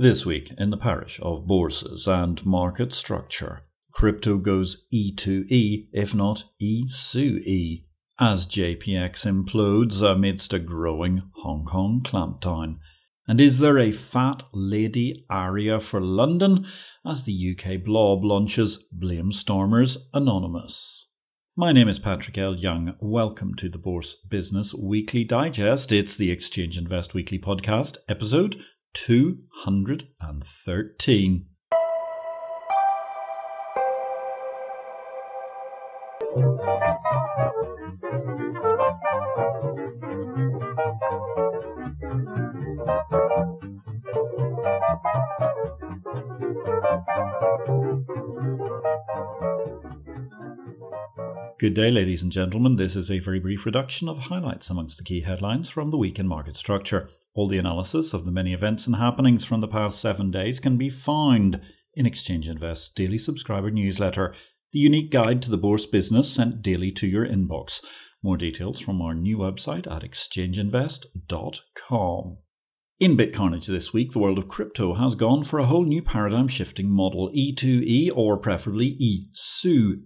This week in the parish of bourses and market structure, crypto goes E2E, if not E sue E, as JPEX implodes amidst a growing Hong Kong clampdown. And is there a fat lady aria for London as the UK blob launches Blame Stormers Anonymous? My name is Patrick L. Young. Welcome to the Bourse Business Weekly Digest. It's the Exchange Invest Weekly Podcast, episode 213. Good day, ladies and gentlemen. This is a very brief reduction of highlights amongst the key headlines from the week in market structure. All the analysis of the many events and happenings from the past seven days can be found in Exchange Invest's daily subscriber newsletter, the unique guide to the bourse business sent daily to your inbox. More details from our new website at exchangeinvest.com. In BitCarnage this week, the world of crypto has gone for a whole new paradigm shifting model E2E or preferably E-SUE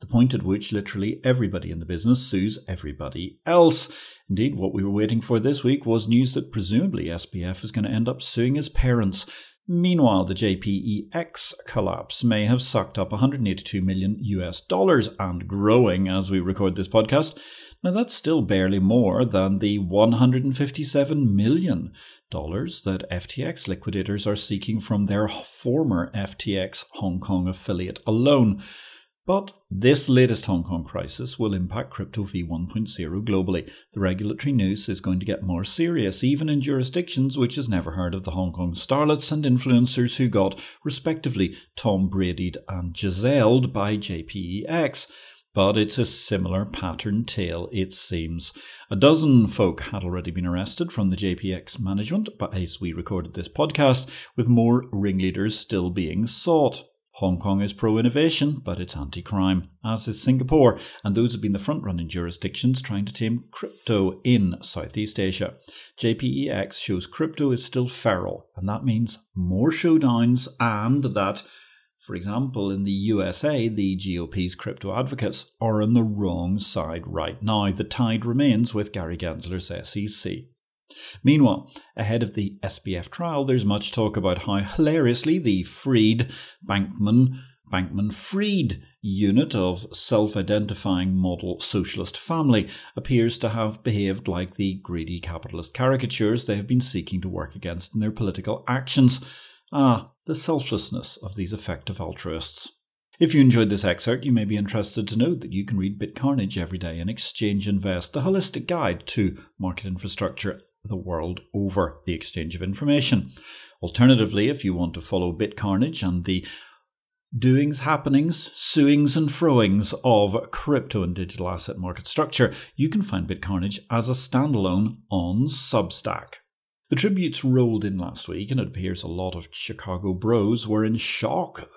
the point at which literally everybody in the business sues everybody else. Indeed, what we were waiting for this week was news that presumably SBF is going to end up suing his parents. Meanwhile, the JPEX collapse may have sucked up 182 million US dollars and growing as we record this podcast. Now, that's still barely more than the 157 million dollars that FTX liquidators are seeking from their former FTX Hong Kong affiliate alone. But this latest Hong Kong crisis will impact crypto v1.0 globally. The regulatory noose is going to get more serious, even in jurisdictions which has never heard of the Hong Kong starlets and influencers who got, respectively, Tom Brady'd and Giselled by JPEX. But it's a similar pattern tale, it seems. A dozen folk had already been arrested from the JPEX management, but as we recorded this podcast, with more ringleaders still being sought. Hong Kong is pro innovation, but it's anti crime, as is Singapore, and those have been the front running jurisdictions trying to tame crypto in Southeast Asia. JPEX shows crypto is still feral, and that means more showdowns, and that, for example, in the USA, the GOP's crypto advocates are on the wrong side right now. The tide remains with Gary Gensler's SEC. Meanwhile, ahead of the SBF trial, there's much talk about how hilariously the Freed Bankman Bankman Freed unit of self identifying model socialist family appears to have behaved like the greedy capitalist caricatures they have been seeking to work against in their political actions. Ah, the selflessness of these effective altruists. If you enjoyed this excerpt, you may be interested to note that you can read BitCarnage every day and Exchange Invest, the holistic guide to market infrastructure the world over the exchange of information. Alternatively, if you want to follow BitCarnage and the doings, happenings, suings, and froings of crypto and digital asset market structure, you can find BitCarnage as a standalone on Substack. The tributes rolled in last week, and it appears a lot of Chicago bros were in shock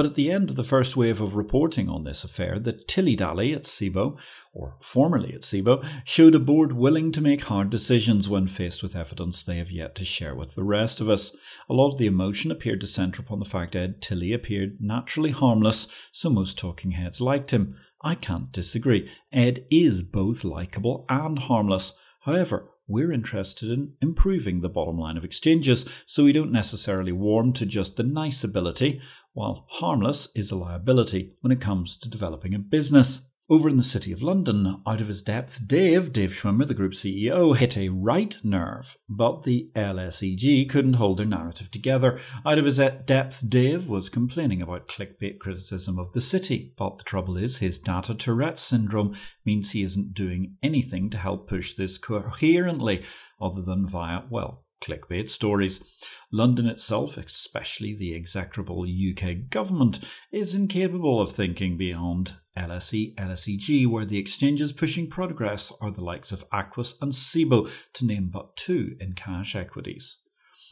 but at the end of the first wave of reporting on this affair, the Tilly Dally at Cboe, or formerly at Cboe, showed a board willing to make hard decisions when faced with evidence they have yet to share with the rest of us. A lot of the emotion appeared to centre upon the fact Ed Tilly appeared naturally harmless, so most talking heads liked him. I can't disagree. Ed is both likeable and harmless. However, we're interested in improving the bottom line of exchanges, so we don't necessarily warm to just the nice ability, while harmless is a liability when it comes to developing a business. Over in the City of London, out of his depth, Dave, Dave Schwimmer, the group CEO, hit a right nerve, but the LSEG couldn't hold their narrative together. Out of his depth, Dave was complaining about clickbait criticism of the city, but the trouble is his data Tourette syndrome means he isn't doing anything to help push this coherently, other than via, well, clickbait stories. London itself, especially the execrable UK government, is incapable of thinking beyond LSE, LSEG, where the exchanges pushing progress are the likes of Aquis and Cboe, to name but two in cash equities.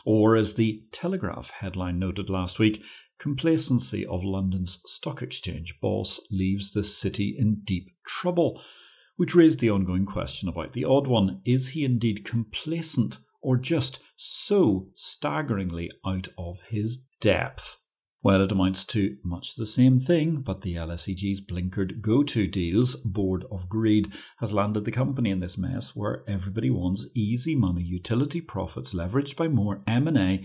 Or, as the Telegraph headline noted last week, complacency of London's stock exchange boss leaves the city in deep trouble, which raised the ongoing question about the odd one is he indeed complacent or just so staggeringly out of his depth? Well, it amounts to much the same thing, but the LSEG's blinkered go to deals board of greed has landed the company in this mess where everybody wants easy money utility profits leveraged by more M&A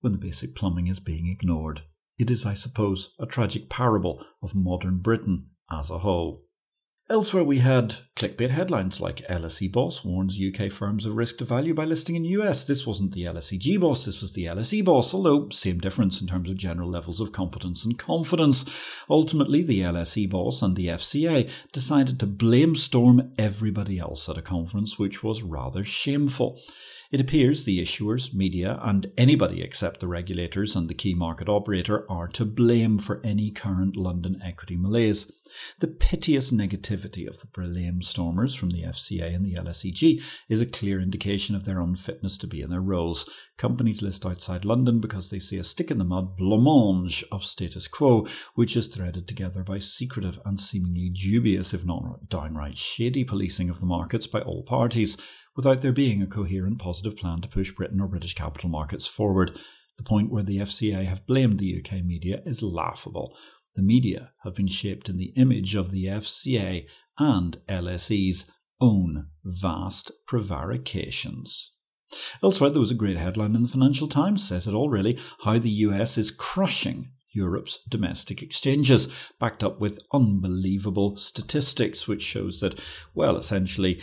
when the basic plumbing is being ignored. It is, I suppose, a tragic parable of modern Britain as a whole. Elsewhere, we had clickbait headlines like LSE boss warns UK firms of risk to value by listing in US. This wasn't the LSEG boss, this was the LSE boss, although same difference in terms of general levels of competence and confidence. Ultimately, the LSE boss and the FCA decided to blame storm everybody else at a conference, which was rather shameful. It appears the issuers, media, and anybody except the regulators and the key market operator are to blame for any current London equity malaise. The piteous negativity of the blame stormers from the FCA and the LSEG is a clear indication of their unfitness to be in their roles. Companies list outside London because they see a stick in the mud blancmange of status quo, which is threaded together by secretive and seemingly dubious, if not downright shady, policing of the markets by all parties without there being a coherent positive plan to push Britain or British capital markets forward. The point where the FCA have blamed the UK media is laughable. The media have been shaped in the image of the FCA and LSE's own vast prevarications. Elsewhere, there was a great headline in the Financial Times, says it all really, how the US is crushing Europe's domestic exchanges, backed up with unbelievable statistics, which shows that, well, essentially,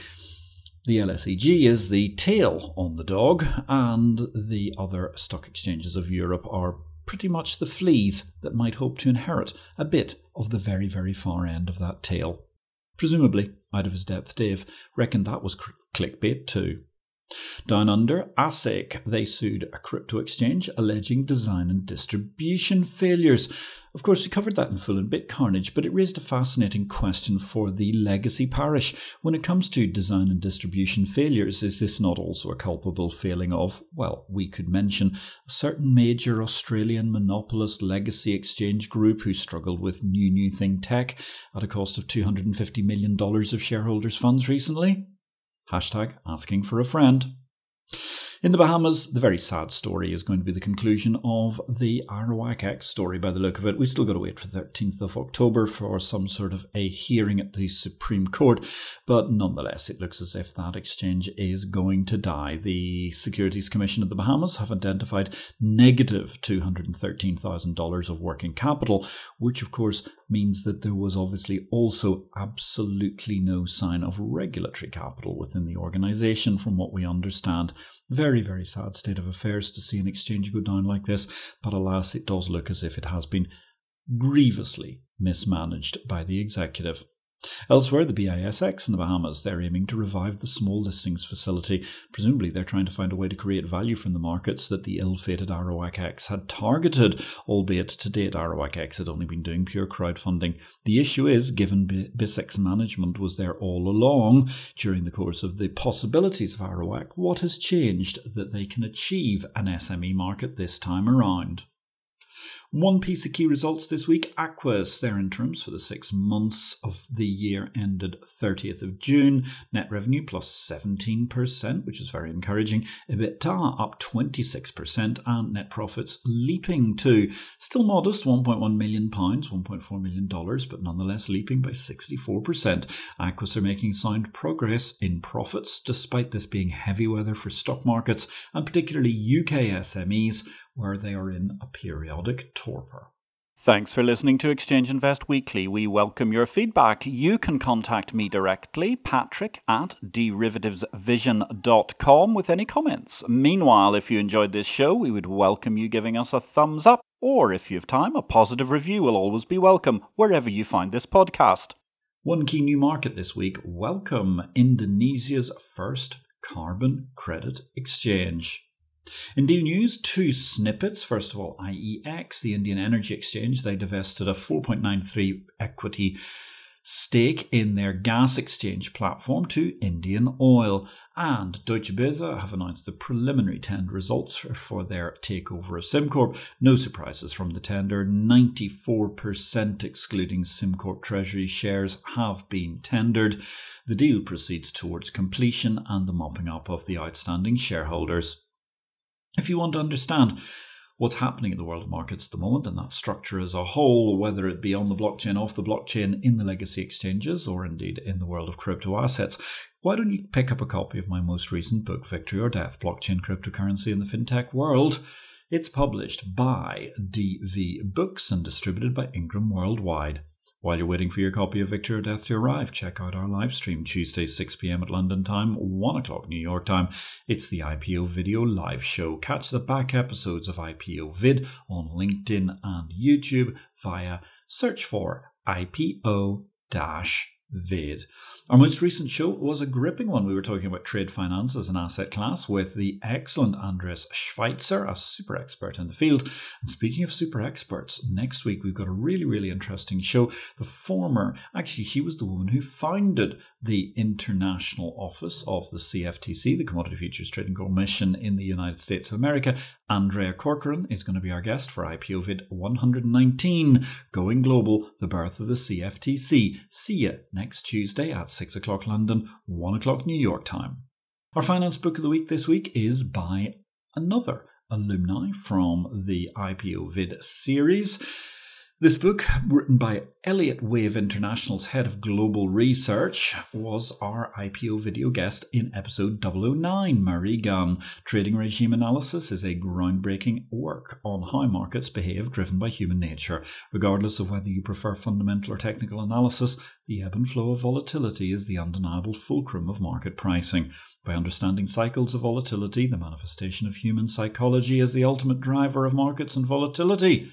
the LSEG is the tail on the dog, and the other stock exchanges of Europe are pretty much the fleas that might hope to inherit a bit of the very, very far end of that tail. Presumably, out of his depth, Dave reckoned that was clickbait too. Down under, ASIC, they sued a crypto exchange alleging design and distribution failures. Of course, we covered that in full in Bit Carnage, but it raised a fascinating question for the legacy parish. When it comes to design and distribution failures, is this not also a culpable failing of, well, we could mention a certain major Australian monopolist legacy exchange group who struggled with new new thing tech at a cost of $250 million of shareholders' funds recently? Hashtag asking for a friend. In the Bahamas, the very sad story is going to be the conclusion of the Arawak X story by the look of it. We've still got to wait for the 13th of October for some sort of a hearing at the Supreme Court, but nonetheless, it looks as if that exchange is going to die. The Securities Commission of the Bahamas have identified negative $213,000 of working capital, which of course means that there was obviously also absolutely no sign of regulatory capital within the organization, from what we understand. Very, very very sad state of affairs to see an exchange go down like this, but alas, it does look as if it has been grievously mismanaged by the executive. Elsewhere, the BISX in the Bahamas, they're aiming to revive the small listings facility. Presumably, they're trying to find a way to create value from the markets that the ill fated Arawak X had targeted, albeit to date, Arawak X had only been doing pure crowdfunding. The issue is, given BISX management was there all along during the course of the possibilities of Arawak, what has changed that they can achieve an SME market this time around? One piece of key results this week Aquis, their interims for the six months of the year ended 30th of June. Net revenue plus 17%, which is very encouraging. EBITDA up 26%, and net profits leaping to still modest £1.1 million, $1.4 million, but nonetheless leaping by 64%. Aquis are making sound progress in profits, despite this being heavy weather for stock markets, and particularly UK SMEs, where they are in a periodic torpor. Thanks for listening to Exchange Invest Weekly. We welcome your feedback. You can contact me directly, patrick at derivativesvision.com, with any comments. Meanwhile, if you enjoyed this show, we would welcome you giving us a thumbs up, or if you have time, a positive review will always be welcome wherever you find this podcast. One key new market this week welcome Indonesia's first carbon credit exchange. In deal news, two snippets. First of all, IEX, the Indian Energy Exchange, they divested a 4.93 equity stake in their gas exchange platform to Indian Oil. And Deutsche Börse have announced the preliminary tender results for their takeover of SimCorp. No surprises from the tender. 94% excluding SimCorp Treasury shares have been tendered. The deal proceeds towards completion and the mopping up of the outstanding shareholders. If you want to understand what's happening in the world markets at the moment and that structure as a whole, whether it be on the blockchain, off the blockchain, in the legacy exchanges, or indeed in the world of crypto assets, why don't you pick up a copy of my most recent book, Victory or Death Blockchain, Cryptocurrency, in the FinTech World? It's published by DV Books and distributed by Ingram Worldwide. While you're waiting for your copy of Victory or Death to arrive, check out our live stream Tuesday, 6 p.m. at London time, 1 o'clock New York time. It's the IPO Video Live Show. Catch the back episodes of IPO Vid on LinkedIn and YouTube via search for IPO vid. Our most recent show was a gripping one. We were talking about trade finance as an asset class with the excellent Andreas Schweitzer, a super expert in the field. And speaking of super experts, next week we've got a really, really interesting show. The former, actually, she was the woman who founded the international office of the CFTC, the Commodity Futures Trading Commission in the United States of America. Andrea Corcoran is going to be our guest for IPO Vid 119, Going Global, the birth of the CFTC. See you next Tuesday at 6 o'clock London, 1 o'clock New York time. Our finance book of the week this week is by another alumni from the IPO Vid series. This book, written by Elliott Wave International's head of global research, was our IPO video guest in episode 009. Murray Gunn. Trading Regime Analysis is a groundbreaking work on how markets behave driven by human nature. Regardless of whether you prefer fundamental or technical analysis, the ebb and flow of volatility is the undeniable fulcrum of market pricing. By understanding cycles of volatility, the manifestation of human psychology is the ultimate driver of markets and volatility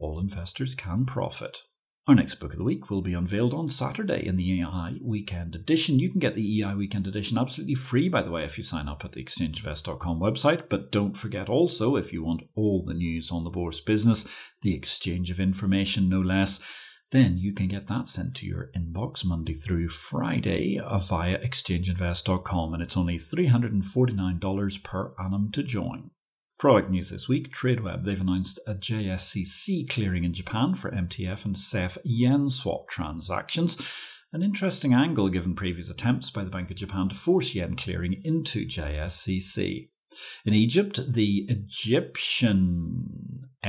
all investors can profit. Our next book of the week will be unveiled on Saturday in the EI Weekend Edition. You can get the EI Weekend Edition absolutely free, by the way, if you sign up at the exchangeinvest.com website. But don't forget also, if you want all the news on the Bourse business, the exchange of information, no less, then you can get that sent to your inbox Monday through Friday via exchangeinvest.com. And it's only $349 per annum to join. Product news this week TradeWeb, they've announced a JSCC clearing in Japan for MTF and SEF yen swap transactions. An interesting angle given previous attempts by the Bank of Japan to force yen clearing into JSCC. In Egypt, the Egyptian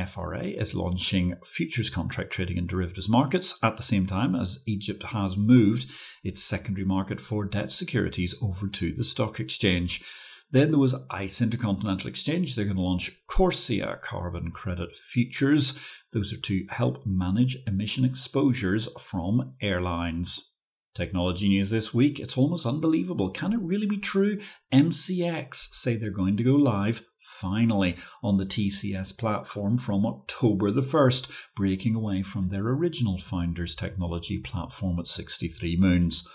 FRA is launching futures contract trading in derivatives markets at the same time as Egypt has moved its secondary market for debt securities over to the stock exchange. Then there was ICE Intercontinental Exchange. They're going to launch Corsia carbon credit futures. Those are to help manage emission exposures from airlines. Technology news this week. It's almost unbelievable. Can it really be true? MCX say they're going to go live finally on the TCS platform from October the 1st, breaking away from their original founders technology platform at 63 Moons.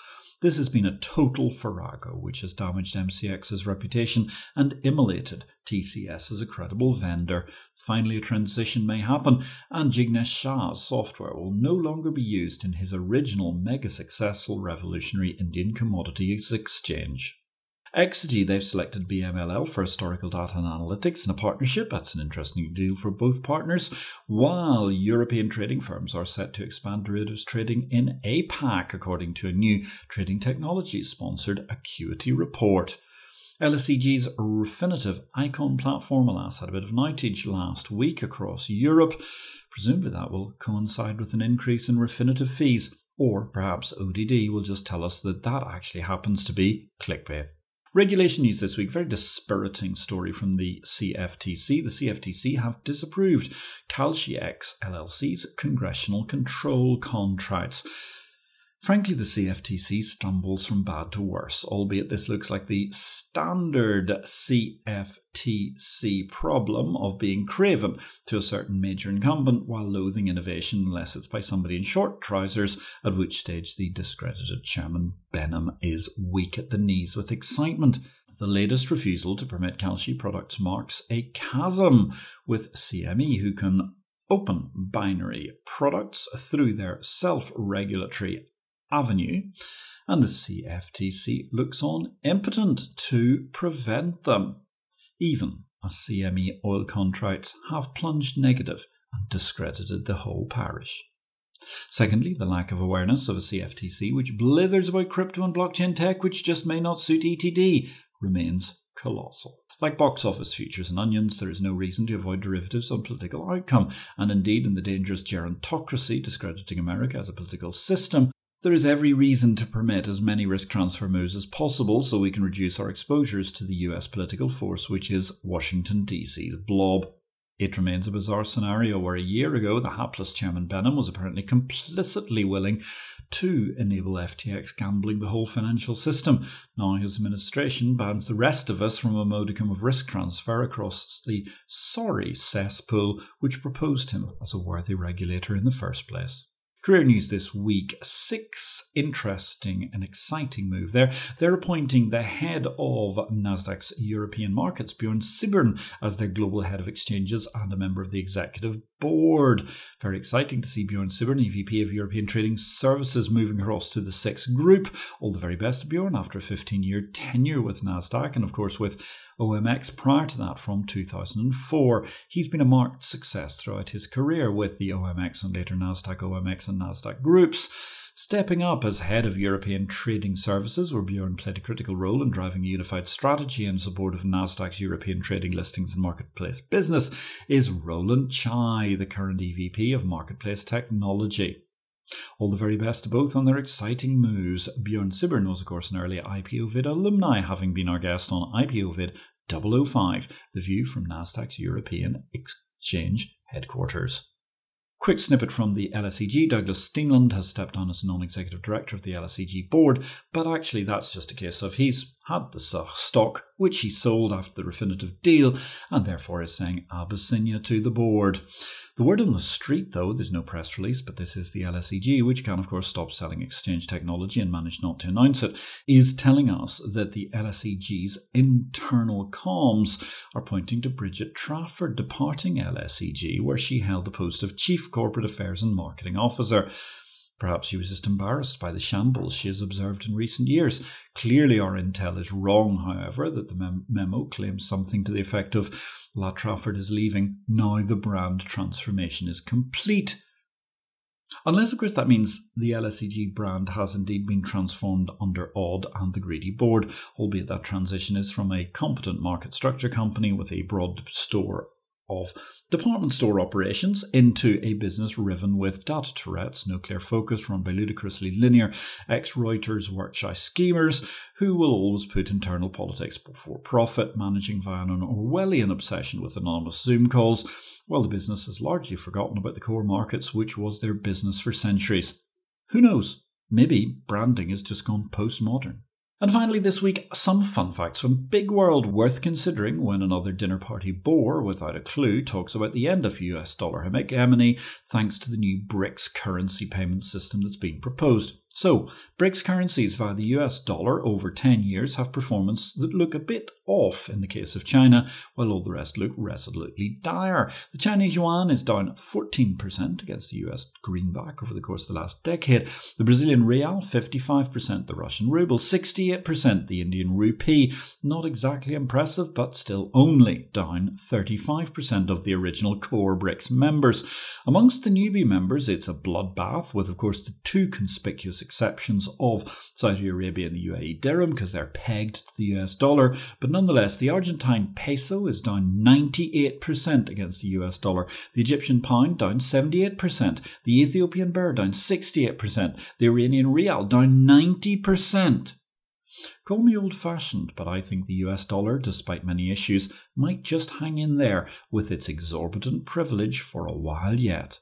This has been a total farrago which has damaged MCX's reputation and immolated TCS as a credible vendor. Finally, a transition may happen, and Jignesh Shah's software will no longer be used in his original mega successful revolutionary Indian commodities exchange. Exegy, they've selected BMLL for historical data and analytics in a partnership. That's an interesting deal for both partners. While European trading firms are set to expand derivatives trading in APAC, according to a new trading technology sponsored Acuity report. LSEG's Refinitiv Eikon platform, alas, had a bit of an outage last week across Europe. Presumably that will coincide with an increase in Refinitiv fees. Or perhaps ODD will just tell us that that actually happens to be clickbait. Regulation news this week, very dispiriting story from the CFTC. The CFTC have disapproved KalshiEX LLC's congressional control contracts. Frankly, the CFTC stumbles from bad to worse, albeit this looks like the standard CFTC problem of being craven to a certain major incumbent while loathing innovation unless it's by somebody in short trousers, at which stage the discredited chairman Behnam is weak at the knees with excitement. The latest refusal to permit Kalshi products marks a chasm with CME, who can open binary products through their self regulatory avenue, and the CFTC looks on impotent to prevent them, even as CME oil contracts have plunged negative and discredited the whole parish. Secondly, the lack of awareness of a CFTC which blithers about crypto and blockchain tech which just may not suit ETD remains colossal. Like box office futures and onions, there is no reason to avoid derivatives on political outcome, and indeed, in the dangerous gerontocracy discrediting America as a political system, there is every reason to permit as many risk transfer moves as possible so we can reduce our exposures to the US political force, which is Washington, D.C.'s blob. It remains a bizarre scenario where a year ago the hapless Chairman Behnam was apparently complicitly willing to enable FTX gambling the whole financial system. Now his administration bans the rest of us from a modicum of risk transfer across the sorry cesspool which proposed him as a worthy regulator in the first place. Career news this week. Six interesting and exciting move there. They're appointing the head of Nasdaq's European markets, Bjorn Sibbern, as their global head of exchanges and a member of the executive board. Very exciting to see Bjorn Sibbern, EVP of European Trading Services, moving across to the SIX group. All the very best Bjorn after a 15 year tenure with Nasdaq and, of course, with OMX prior to that from 2004. He's been a marked success throughout his career with the OMX and later Nasdaq OMX and Nasdaq groups. Stepping up as head of European Trading Services, where Bjorn played a critical role in driving a unified strategy in support of Nasdaq's European trading listings and marketplace business, is Roland Chai, the current EVP of Marketplace Technology. All the very best to both on their exciting moves. Bjorn Sibbern was, of course, an early IPOVID alumni, having been our guest on IPOVID 005, the view from Nasdaq's European Exchange headquarters. Quick snippet from the LSEG. Douglas Steenland has stepped on as non executive director of the LSEG board, but actually that's just a case of he's had the stock, which he sold after the Refinitiv deal, and therefore is saying Abyssinia to the board. The word on the street, though, there's no press release, but this is the LSEG, which can, of course, stop selling exchange technology and manage not to announce it, is telling us that the LSEG's internal comms are pointing to Bridget Trafford departing LSEG, where she held the post of Chief Corporate Affairs and Marketing Officer. Perhaps she was just embarrassed by the shambles she has observed in recent years. Clearly, our intel is wrong, however, that the mem- memo claims something to the effect of La Trafford is leaving, now the brand transformation is complete. Unless, of course, that means the LSEG brand has indeed been transformed under Odd and the Greedy board, albeit that transition is from a competent market structure company with a broad store of department store operations into a business riven with data Tourette's, no clear focus, run by ludicrously linear ex Reuters workshop schemers who will always put internal politics before profit, managing via an Orwellian obsession with anonymous Zoom calls, while the business has largely forgotten about the core markets, which was their business for centuries. Who knows? Maybe branding has just gone postmodern. And finally, this week, some fun facts from Big World worth considering when another dinner party bore without a clue talks about the end of US dollar hegemony thanks to the new BRICS currency payment system that's being proposed. So, BRICS currencies via the US dollar over 10 years have performance that look a bit off in the case of China, while all the rest look resolutely dire. The Chinese yuan is down 14% against the US greenback over the course of the last decade, the Brazilian real 55%, the Russian ruble 68%, the Indian rupee not exactly impressive, but still only down 35% of the original core BRICS members. Amongst the newbie members, it's a bloodbath, with of course the two conspicuous exceptions of Saudi Arabia and the UAE dirham because they're pegged to the US dollar. But nonetheless, the Argentine peso is down 98% against the US dollar, the Egyptian pound down 78%, the Ethiopian birr down 68%, the Iranian rial down 90%. Call me old fashioned, but I think the US dollar, despite many issues, might just hang in there with its exorbitant privilege for a while yet.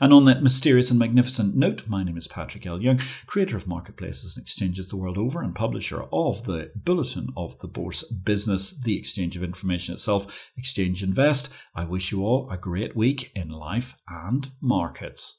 And on that mysterious and magnificent note, my name is Patrick L. Young, creator of marketplaces and exchanges the world over and publisher of the Bulletin of the Bourse Business, the exchange of information itself, Exchange Invest. I wish you all a great week in life and markets.